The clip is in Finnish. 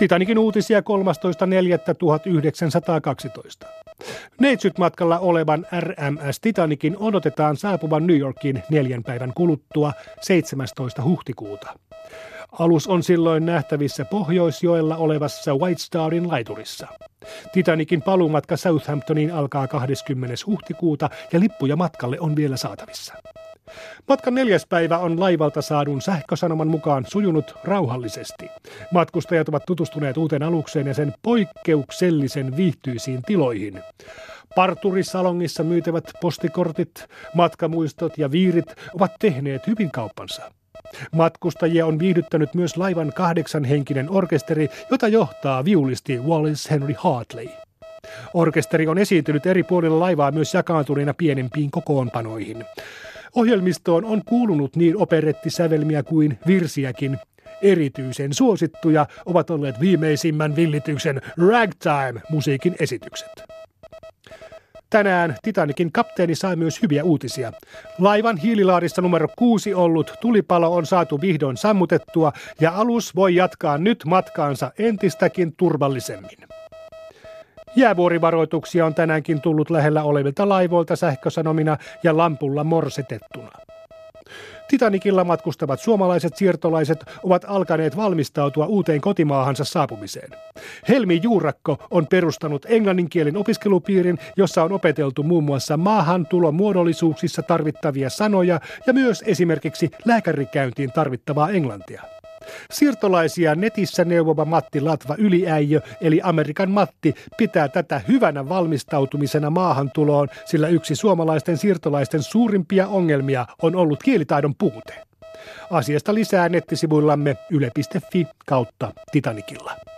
Titanikin uutisia 13.4.1912. Neitsyt matkalla olevan RMS Titanikin odotetaan saapuvan New Yorkiin neljän päivän kuluttua 17. huhtikuuta. Alus on silloin nähtävissä Pohjoisjoella olevassa White Starin laiturissa. Titanikin paluumatka Southamptoniin alkaa 20. huhtikuuta ja lippuja matkalle on vielä saatavissa. Matkan neljäs päivä on laivalta saadun sähkösanoman mukaan sujunut rauhallisesti. Matkustajat ovat tutustuneet uuteen alukseen ja sen poikkeuksellisen viihtyisiin tiloihin. Parturisalongissa myytävät postikortit, matkamuistot ja viirit ovat tehneet hyvin kauppansa. Matkustajia on viihdyttänyt myös laivan kahdeksanhenkinen orkesteri, jota johtaa viulisti Wallace Henry Hartley. Orkesteri on esiintynyt eri puolilla laivaa myös jakaantuneena pienempiin kokoonpanoihin. Ohjelmistoon on kuulunut niin operettisävelmiä kuin virsiäkin. Erityisen suosittuja ovat olleet viimeisimmän villityksen ragtime-musiikin esitykset. Tänään Titanikin kapteeni sai myös hyviä uutisia. Laivan hiililaarissa numero kuusi ollut tulipalo on saatu vihdoin sammutettua ja alus voi jatkaa nyt matkaansa entistäkin turvallisemmin. Jäävuorivaroituksia on tänäänkin tullut lähellä olevilta laivoilta sähkösanomina ja lampulla morsetettuna. Titanikilla matkustavat suomalaiset siirtolaiset ovat alkaneet valmistautua uuteen kotimaahansa saapumiseen. Helmi Juurakko on perustanut englanninkielen opiskelupiirin, jossa on opeteltu muun muassa maahantulon muodollisuuksissa tarvittavia sanoja ja myös esimerkiksi lääkärikäyntiin tarvittavaa englantia. Siirtolaisia netissä neuvova Matti Latva Yliäijö, eli Amerikan Matti, pitää tätä hyvänä valmistautumisena maahantuloon, sillä yksi suomalaisten siirtolaisten suurimpia ongelmia on ollut kielitaidon puute. Asiasta lisää nettisivuillamme yle.fi kautta Titanikilla.